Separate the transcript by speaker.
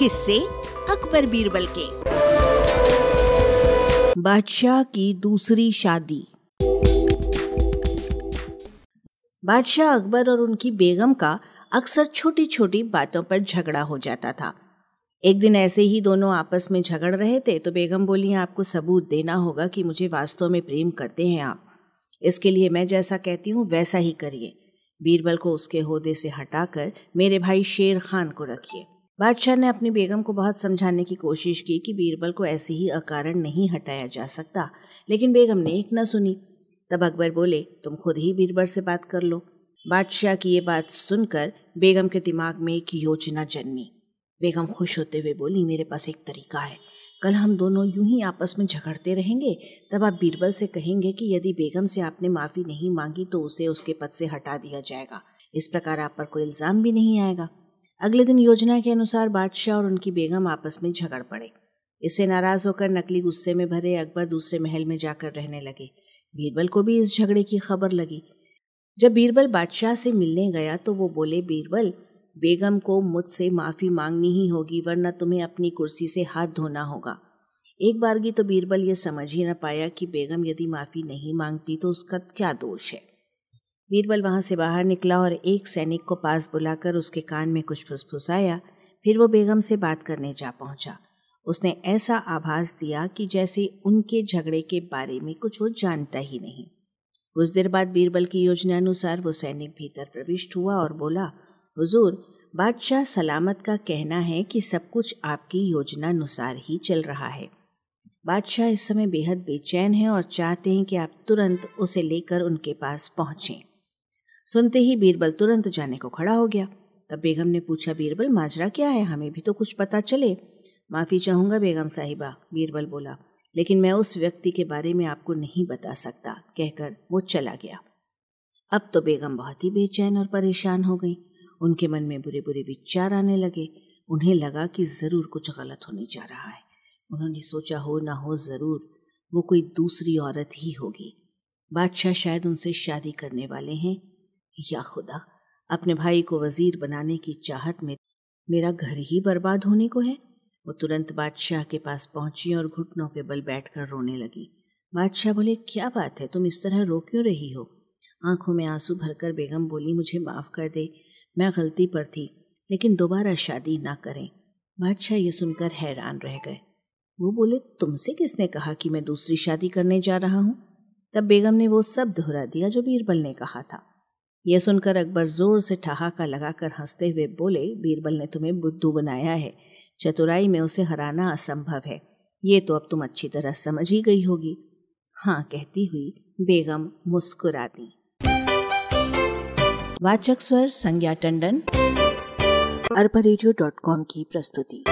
Speaker 1: किससे अकबर बीरबल के। बादशाह की दूसरी शादी। बादशाह अकबर और उनकी बेगम का अक्सर छोटी छोटी बातों पर झगड़ा हो जाता था। एक दिन ऐसे ही दोनों आपस में झगड़ रहे थे तो बेगम बोली, आपको सबूत देना होगा कि मुझे वास्तव में प्रेम करते हैं आप। इसके लिए मैं जैसा कहती हूँ, वैसा ही करिए। बीरबल को उसके होदे से हटाकर मेरे भाई शेर खान को रखिए। बादशाह ने अपनी बेगम को बहुत समझाने की कोशिश की कि बीरबल को ऐसे ही अकारण नहीं हटाया जा सकता। लेकिन बेगम ने एक न सुनी। तब अकबर बोले, तुम खुद ही बीरबल से बात कर लो। बादशाह की ये बात सुनकर बेगम के दिमाग में एक योजना जन्मी। बेगम खुश होते हुए बोली, मेरे पास एक तरीका है। कल हम दोनों यूँ ही आपस में झगड़ते रहेंगे। तब आप बीरबल से कहेंगे कि यदि बेगम से आपने माफ़ी नहीं मांगी तो उसे उसके पद से हटा दिया जाएगा। इस प्रकार आप पर कोई इल्ज़ाम भी नहीं आएगा। अगले दिन योजना के अनुसार बादशाह और उनकी बेगम आपस में झगड़ पड़े। इससे नाराज़ होकर नकली गुस्से में भरे अकबर दूसरे महल में जाकर रहने लगे। बीरबल को भी इस झगड़े की खबर लगी। जब बीरबल बादशाह से मिलने गया तो वो बोले, बीरबल, बेगम को मुझसे माफ़ी मांगनी ही होगी, वरना तुम्हें अपनी कुर्सी से हाथ धोना होगा। एक बारगी तो बीरबल ये समझ ही न पाया कि बेगम यदि माफ़ी नहीं मांगती तो उसका क्या दोष है। बीरबल वहाँ से बाहर निकला और एक सैनिक को पास बुलाकर उसके कान में कुछ फुसफुसाया, फिर वो बेगम से बात करने जा पहुँचा। उसने ऐसा आभास दिया कि जैसे उनके झगड़े के बारे में कुछ वो जानता ही नहीं। कुछ देर बाद बीरबल की योजना अनुसार वो सैनिक भीतर प्रविष्ट हुआ और बोला, हुजूर, बादशाह सलामत का कहना है कि सब कुछ आपकी योजना अनुसार ही चल रहा है। बादशाह इस समय बेहद बेचैन है और चाहते हैं कि आप तुरंत उसे लेकर उनके पास पहुँचे। सुनते ही बीरबल तुरंत जाने को खड़ा हो गया। तब बेगम ने पूछा, बीरबल, माजरा क्या है? हमें भी तो कुछ पता चले। माफ़ी चाहूँगा बेगम साहिबा, बीरबल बोला। लेकिन मैं उस व्यक्ति के बारे में आपको नहीं बता सकता, कहकर वो चला गया। अब तो बेगम बहुत ही बेचैन और परेशान हो गई। उनके मन में बुरे बुरे विचार आने लगे। उन्हें लगा कि ज़रूर कुछ गलत होने जा रहा है। उन्होंने सोचा, हो ना हो, ज़रूर। वो कोई दूसरी औरत ही होगी। बादशाह शायद उनसे शादी करने वाले हैं। या खुदा, अपने भाई को वज़ीर बनाने की चाहत में मेरा घर ही बर्बाद होने को है। वो तुरंत बादशाह के पास पहुँची और घुटनों के बल बैठकर रोने लगी। बादशाह बोले, क्या बात है, तुम इस तरह रो क्यों रही हो? आँखों में आँसू भरकर बेगम बोली, मुझे माफ़ कर दे, मैं गलती पर थी, लेकिन दोबारा शादी ना करें। बादशाह ये सुनकर हैरान रह गए। वो बोले, तुमसे किसने कहा कि मैं दूसरी शादी करने जा रहा हूँ? तब बेगम ने वो सब दोहरा दिया जो बीरबल ने कहा था। यह सुनकर अकबर ज़ोर से ठहाका लगाकर हँसते हुए बोले, बीरबल ने तुम्हें बुद्धू बनाया है। चतुराई में उसे हराना असंभव है। ये तो अब तुम अच्छी तरह समझ ही गई होगी हाँ कहती हुई बेगम मुस्कुरा दी वाचक स्वर संज्ञा टंडन। अरबा की प्रस्तुति।